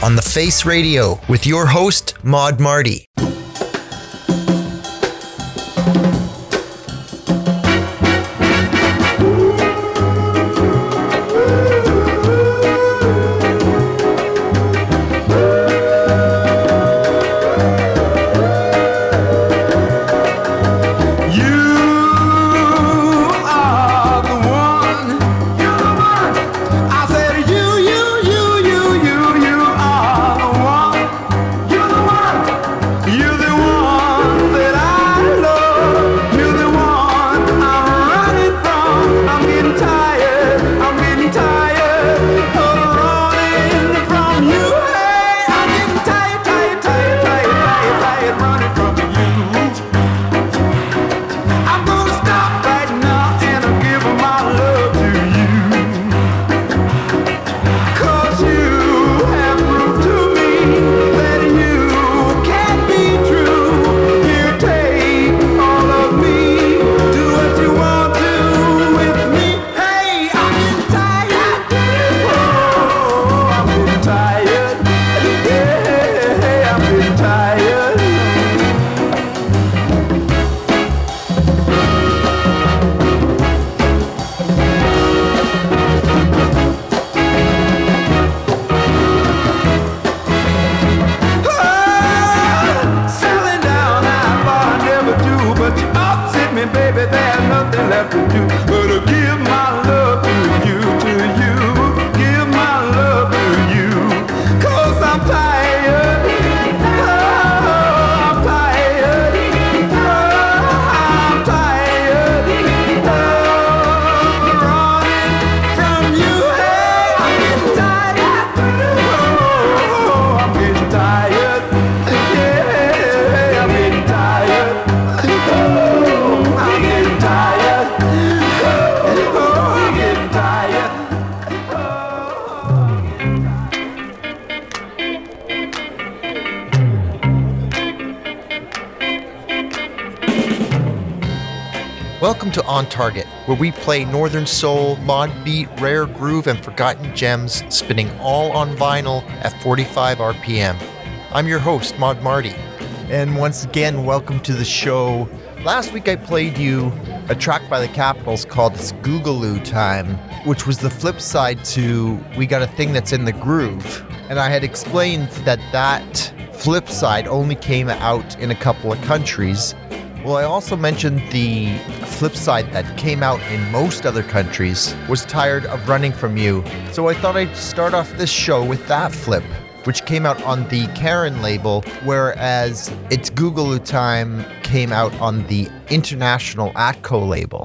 On the Face Radio with your host, Mod Marty. Target, where we play Northern Soul, Mod Beat, Rare Groove, and Forgotten Gems, spinning all on vinyl at 45 RPM. I'm your host, Mod Marty. And once again, welcome to the show. Last week I played you a track by the Capitols called It's Googaloo Time, which was the flip side to We Got a Thing That's in the Groove. And I had explained that that flip side only came out in a couple of countries. Well, I also mentioned the flip side that came out in most other countries was Tired of Running From You. So I thought I'd start off this show with that flip, which came out on the Karen label, whereas It's Googaloo Time came out on the International Atco label.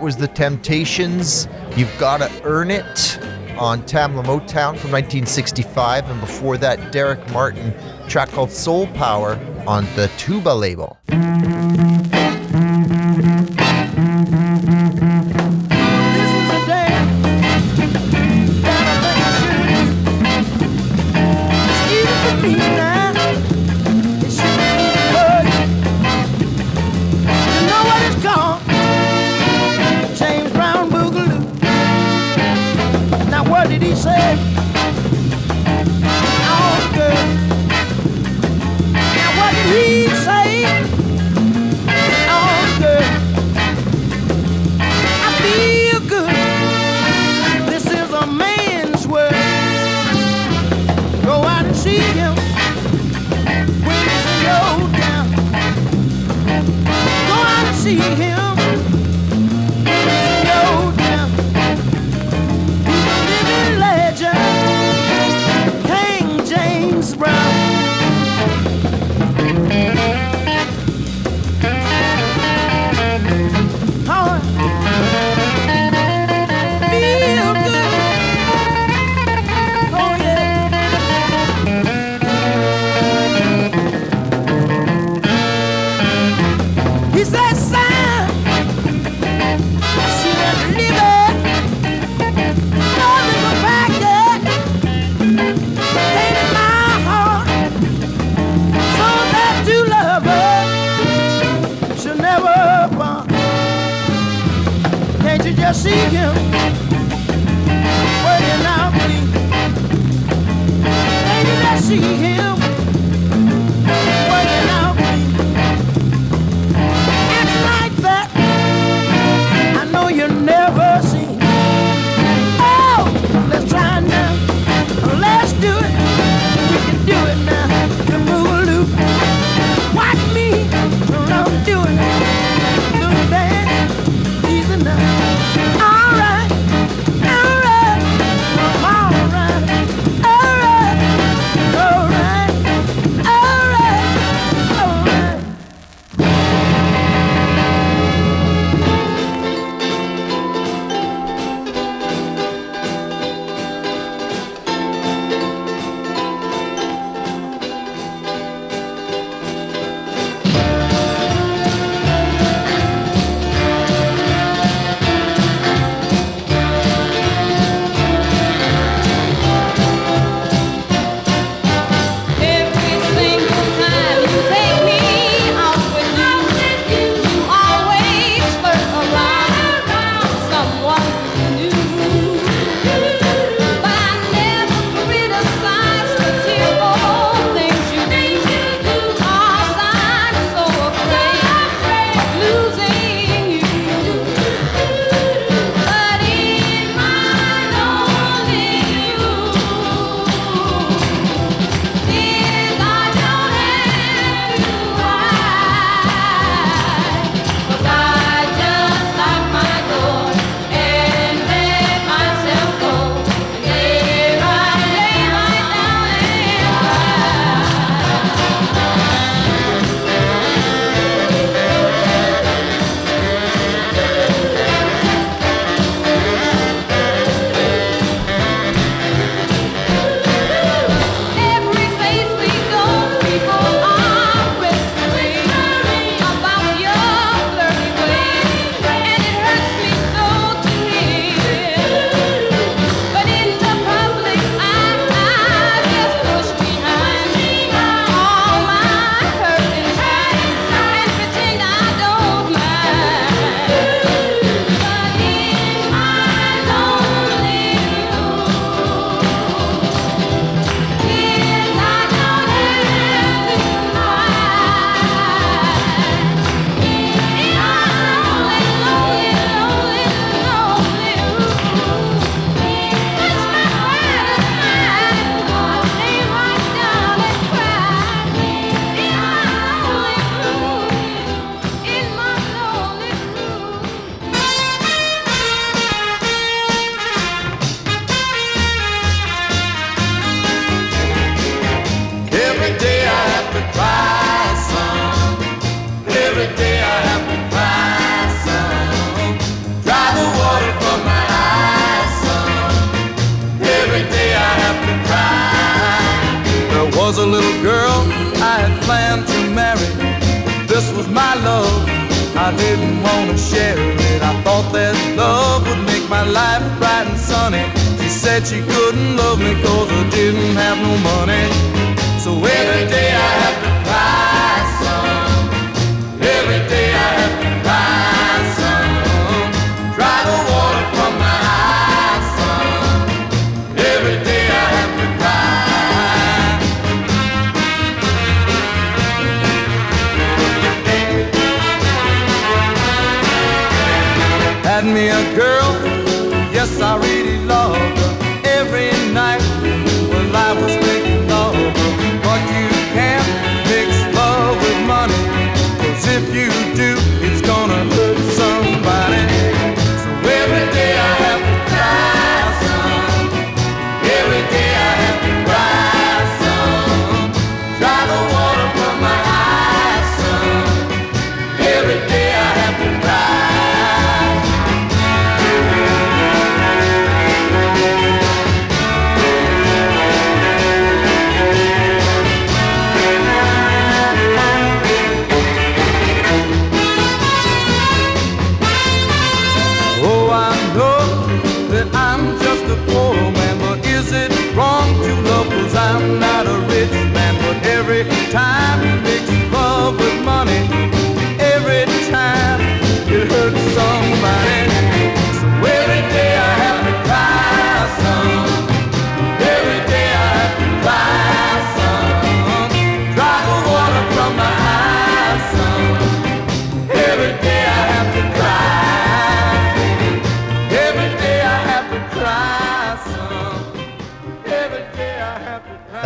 Was The Temptations. You've Gotta Earn It on Tamla Motown from 1965. And before that, Derek Martin, track called Soul Power on the Tuba label.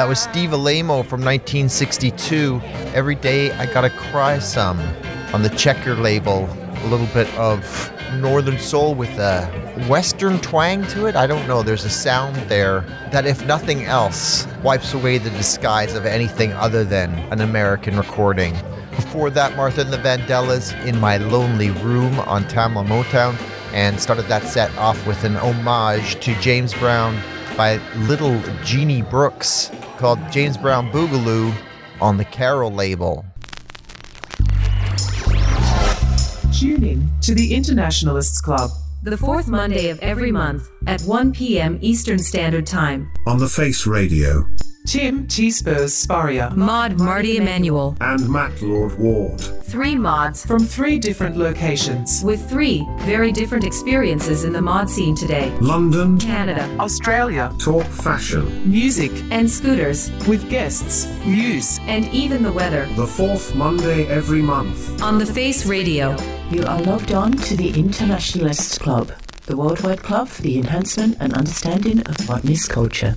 That was Steve Alaimo from 1962. Every day I gotta cry some on the Checker label. A little bit of Northern Soul with a Western twang to it. I don't know. There's a sound there that, if nothing else, wipes away the disguise of anything other than an American recording. Before that, Martha and the Vandellas in My Lonely Room on Tamla Motown, and started that set off with an homage to James Brown by Little Genie Brooks called James Brown Boogaloo on the Carol label. Tune in to the Internationalists Club. The fourth Monday of every month at 1 p.m. Eastern Standard Time. on the Face Radio Tim T. Spurs Sparia. Mod Marty Emanuel. and Matt Lord Ward. Three mods From three different locations with three very different experiences in the mod scene today London, Canada, Australia. talk fashion. Music and scooters, with guests, news, and even the weather The fourth Monday every month. on the Face Radio. You are logged on to the Internationalists Club, the worldwide club for the enhancement and understanding of modernist culture.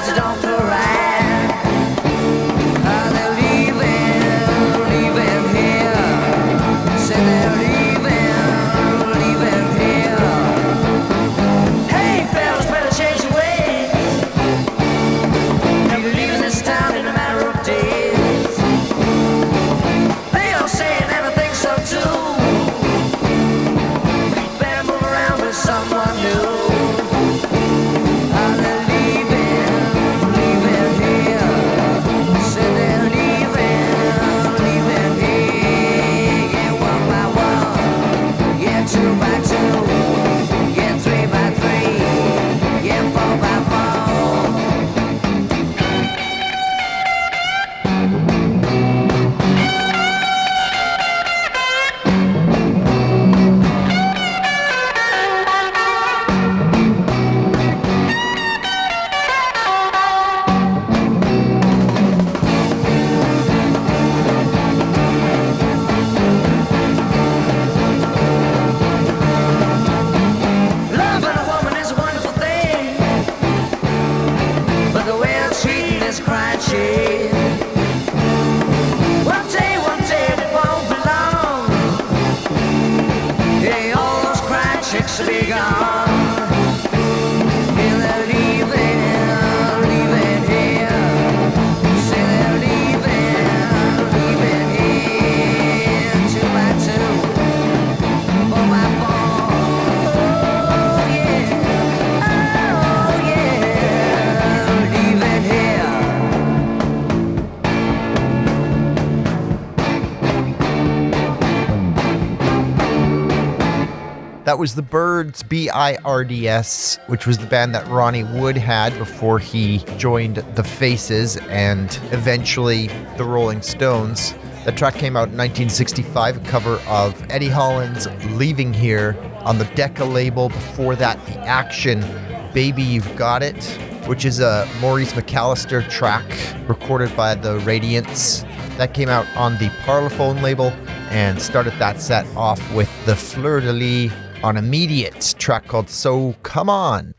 is it on the right? That was the Birds, B I R D S, which was the band that Ronnie Wood had before he joined the Faces and eventually the Rolling Stones. That track came out in 1965, a cover of Eddie Holland's Leaving Here on the Decca label. Before that, the action Baby You've Got It, which is a Maurice McAlister track recorded by the Radiants. That came out on the Parlophone label and started that set off with the Fleur de Lys on immediate track called So Come On.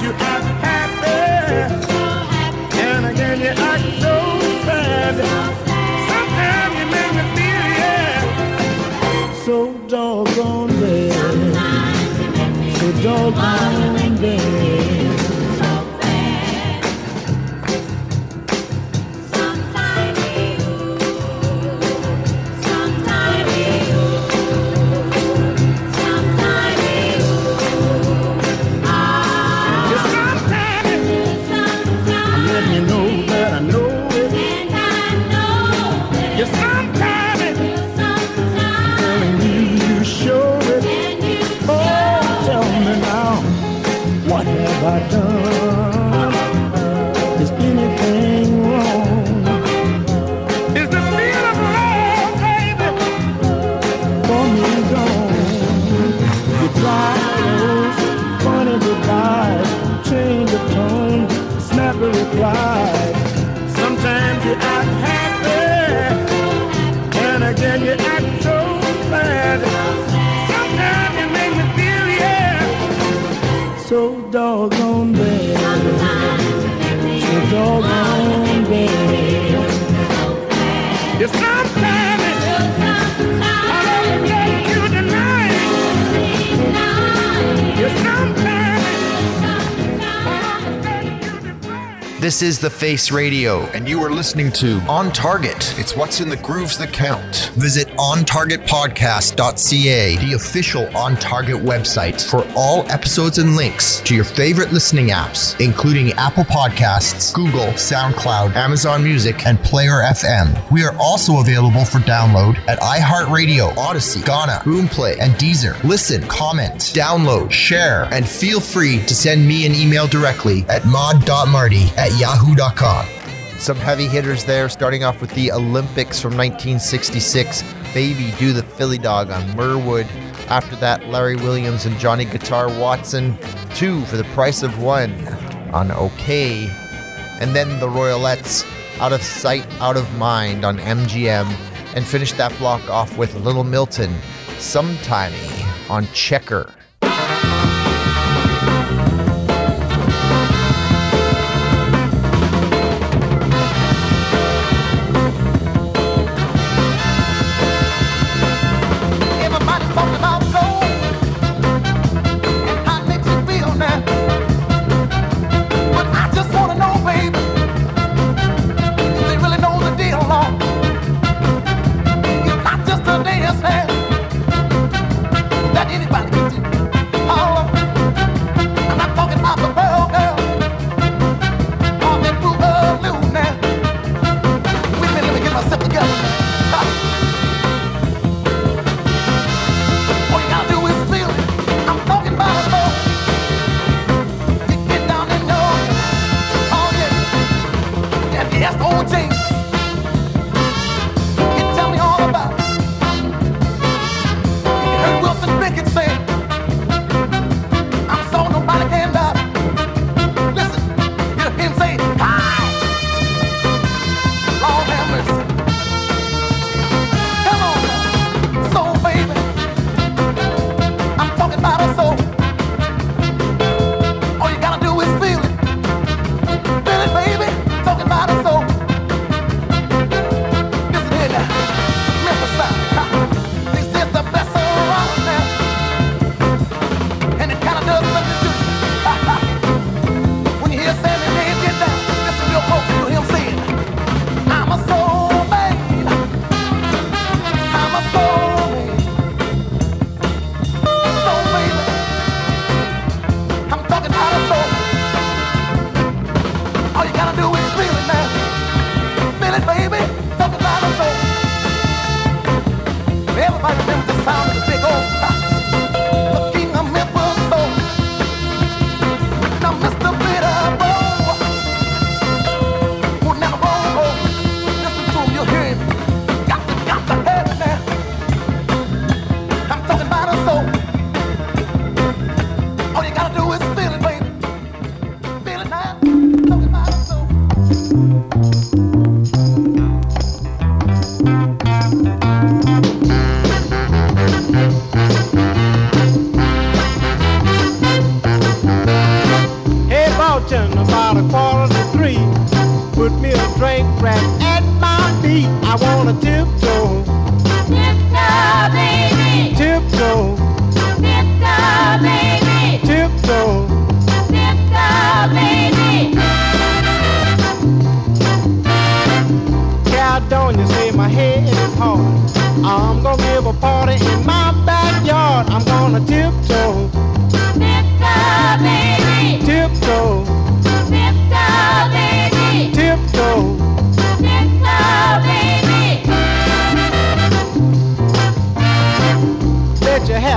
You act happy, and again you act so sad. Sometimes you make me feel yeah, so doggone bad, so doggone This is The Face Radio, and you are listening to On Target. It's what's in the grooves that count. Visit ontargetpodcast.ca, the official On Target website for all episodes and links to your favorite listening apps, including Apple Podcasts, Google, SoundCloud, Amazon Music, and Player FM. We are also available for download at iHeartRadio, Odyssey, Gaana, Boomplay, and Deezer. Listen, comment, download, share, and feel free to send me an email directly at mod.marty at yahoo.com. Some heavy hitters there, starting off with the Olympics from 1966. Baby Do the Philly Dog on Mirwood. After that, Larry Williams and Johnny Guitar Watson. Two for the price of one on Okeh. And then the Royalettes, Out of Sight, Out of Mind on MGM. And finished that block off with Little Milton, Sometimey on Checker.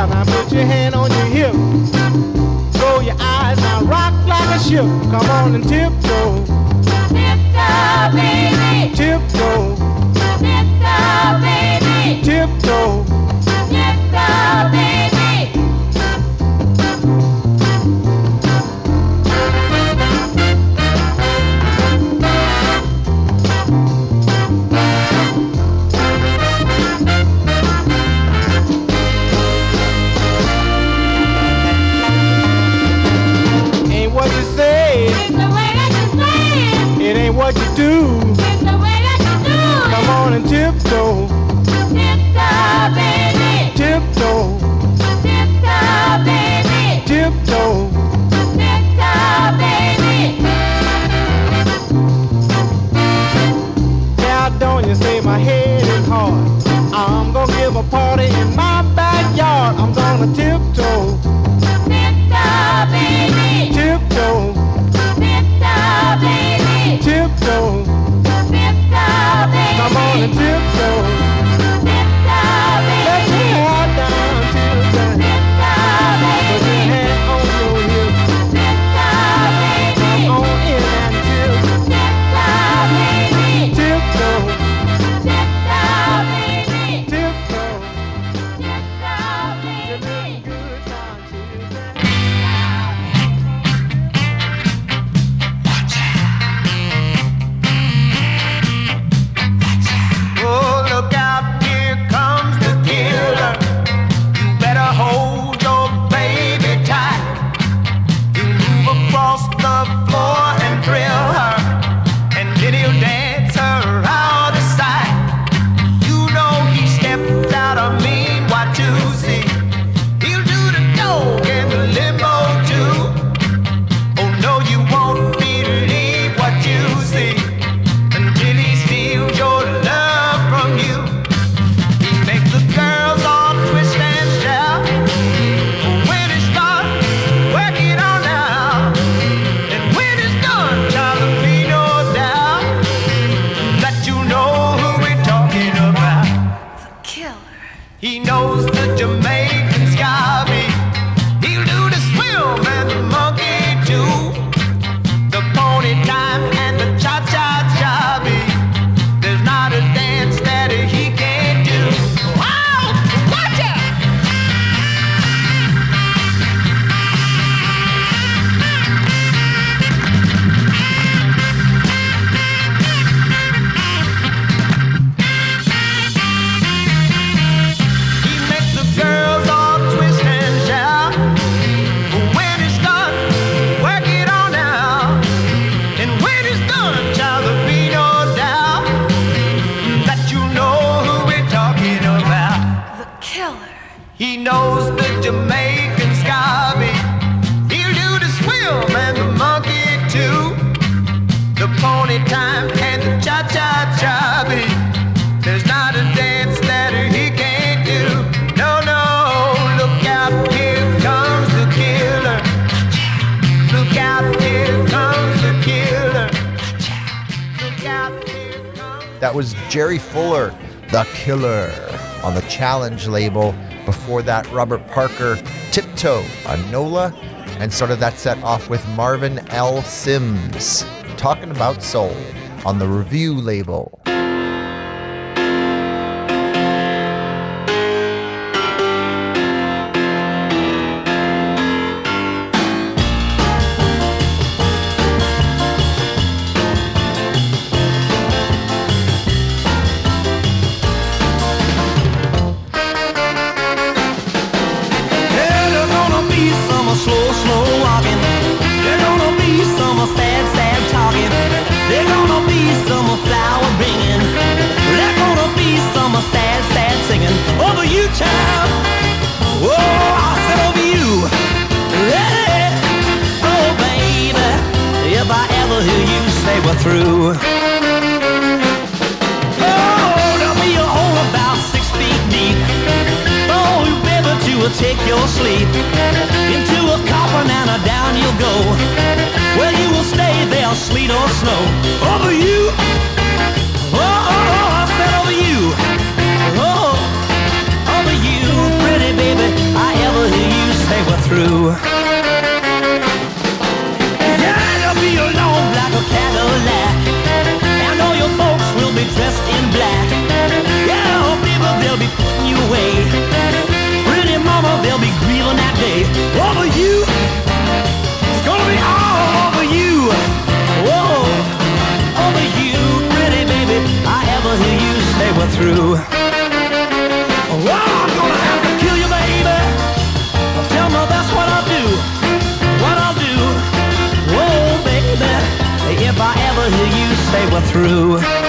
square. Now put your hand on your hip. Roll your eyes, now rock like a ship. Come on and tiptoe. Tiptoe, baby. Tiptoe. Tiptoe, baby. Tiptoe. Tiptoe, baby. do. It's the way I should do. Come on and tiptoe. Tiptoe, baby. Tiptoe. Tiptoe, baby. Tiptoe. Tiptoe, baby. Now say my head is hard. I'm gonna give a party in my backyard. I'm gonna tiptoe. Tiptoe, baby. Tiptoe tiptoe. Come on and tiptoe. Challenge label. Before that, Robert Parker, Tiptoe on NOLA, and started that set off with Marvin L. Sims, talking about soul on the Revue label. true. Oh, I'm gonna have to kill you, baby. I'll tell my that's what I'll do. What I'll do. Oh, baby. If I ever hear you say we're through.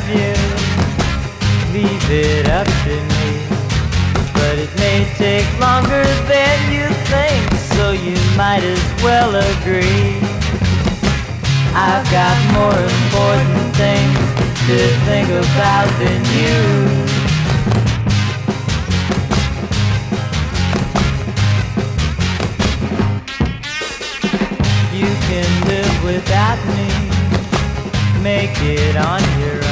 have you. Leave it up to me. But it may take longer than you think, so you might as well agree. I've got more important things to think about than you. You can live without me, make it on your own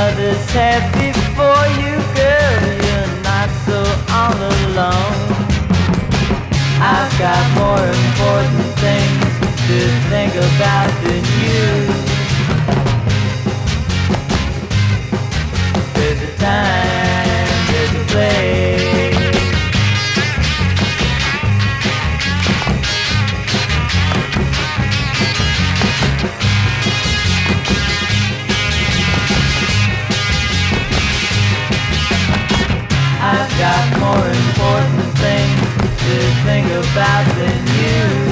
others have before you, girl. You're not so all alone. I've got more important things to think about than you. There's a time, there's a place. more important things to think about than you.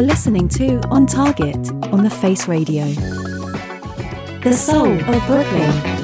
are listening to On Target on the Face Radio. The Soul of Brooklyn.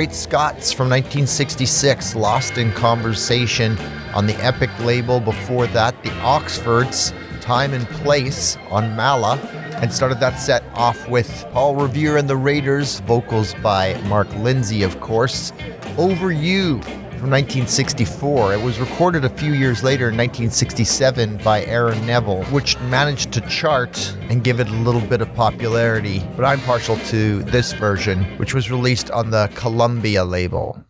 Great Scots from 1966, Lost in Conversation on the Epic label. Before that, the Oxfords, Time and Place on Mala, and started that set off with Paul Revere and the Raiders, vocals by Mark Lindsay, of course. Over You from 1964. It was recorded a few years later in 1967 by Aaron Neville, which managed to chart and give it a little bit of popularity. But I'm partial to this version, which was released on the Columbia label.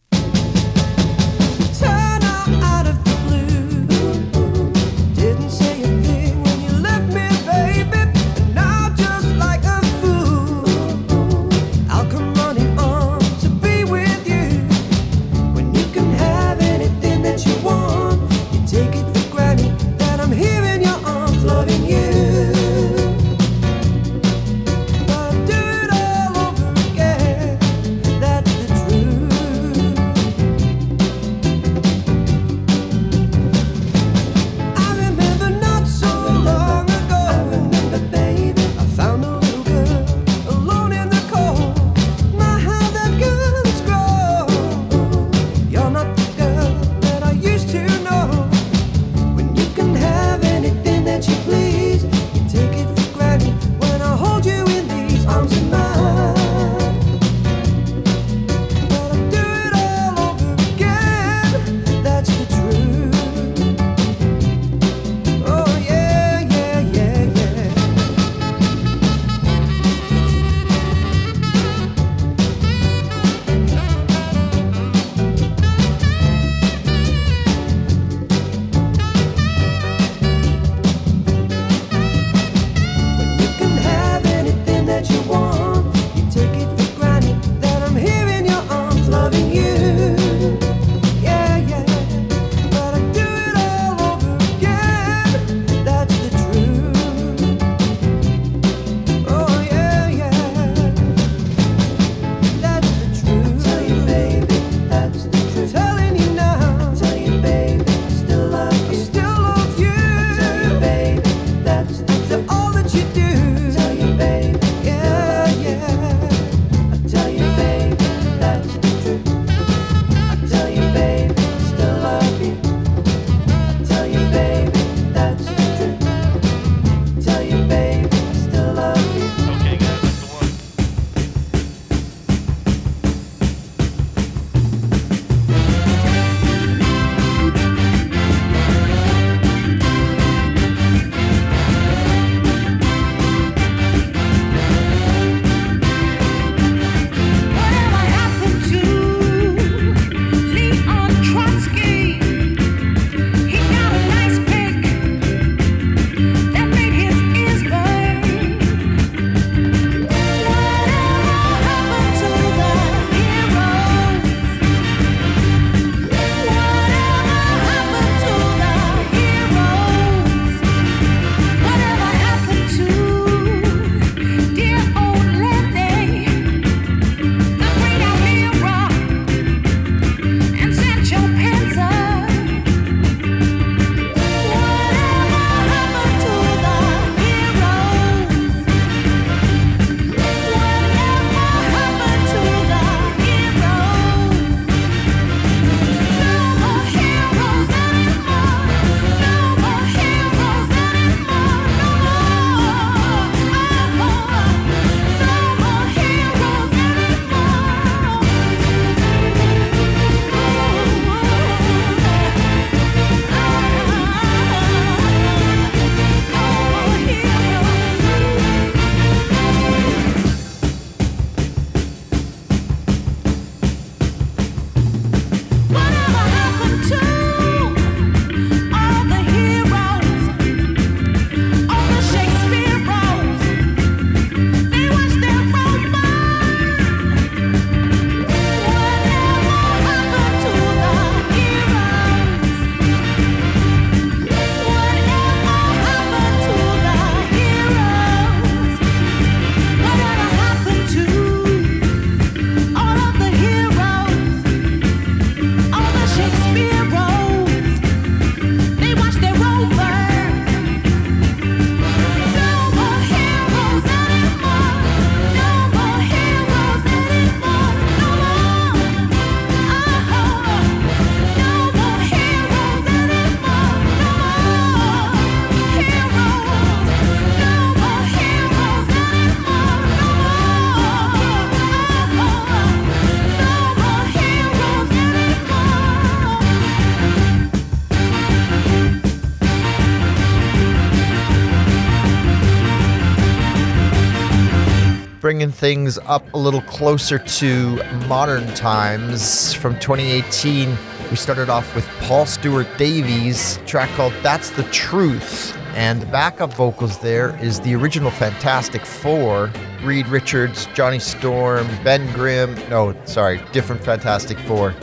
Things up a little closer to modern times from 2018. We started off with Paul Stuart Davies, track called That's the Truth. And the backup vocals there is the original Fantastic Four Reed Richards, Johnny Storm, Ben Grimm. No, sorry, different Fantastic Four.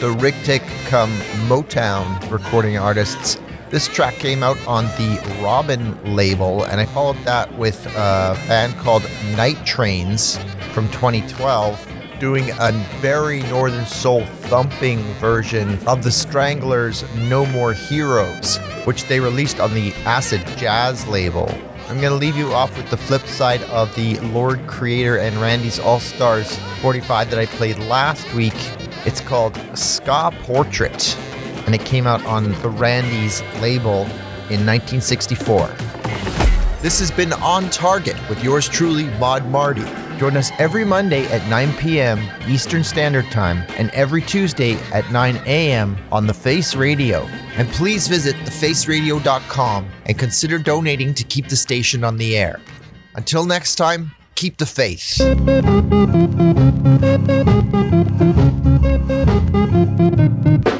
The Ric-Tic come Motown recording artists. This track came out on the Robyn label, and I followed that with a band called Night Trains from 2012 doing a very Northern Soul thumping version of the Stranglers' No More Heroes, which they released on the Acid Jazz label. I'm going to leave you off with the flip side of the Lord Creator and Randy's All Stars 45 that I played last week. It's called Ska Portrait, and it came out on the Randy's label in 1964. This has been On Target with yours truly, Mod Marty. Join us every Monday at 9 p.m. Eastern Standard Time and every Tuesday at 9 a.m. on The Face Radio. And please visit thefaceradio.com and consider donating to keep the station on the air. Until next time, keep the faith. Thank you.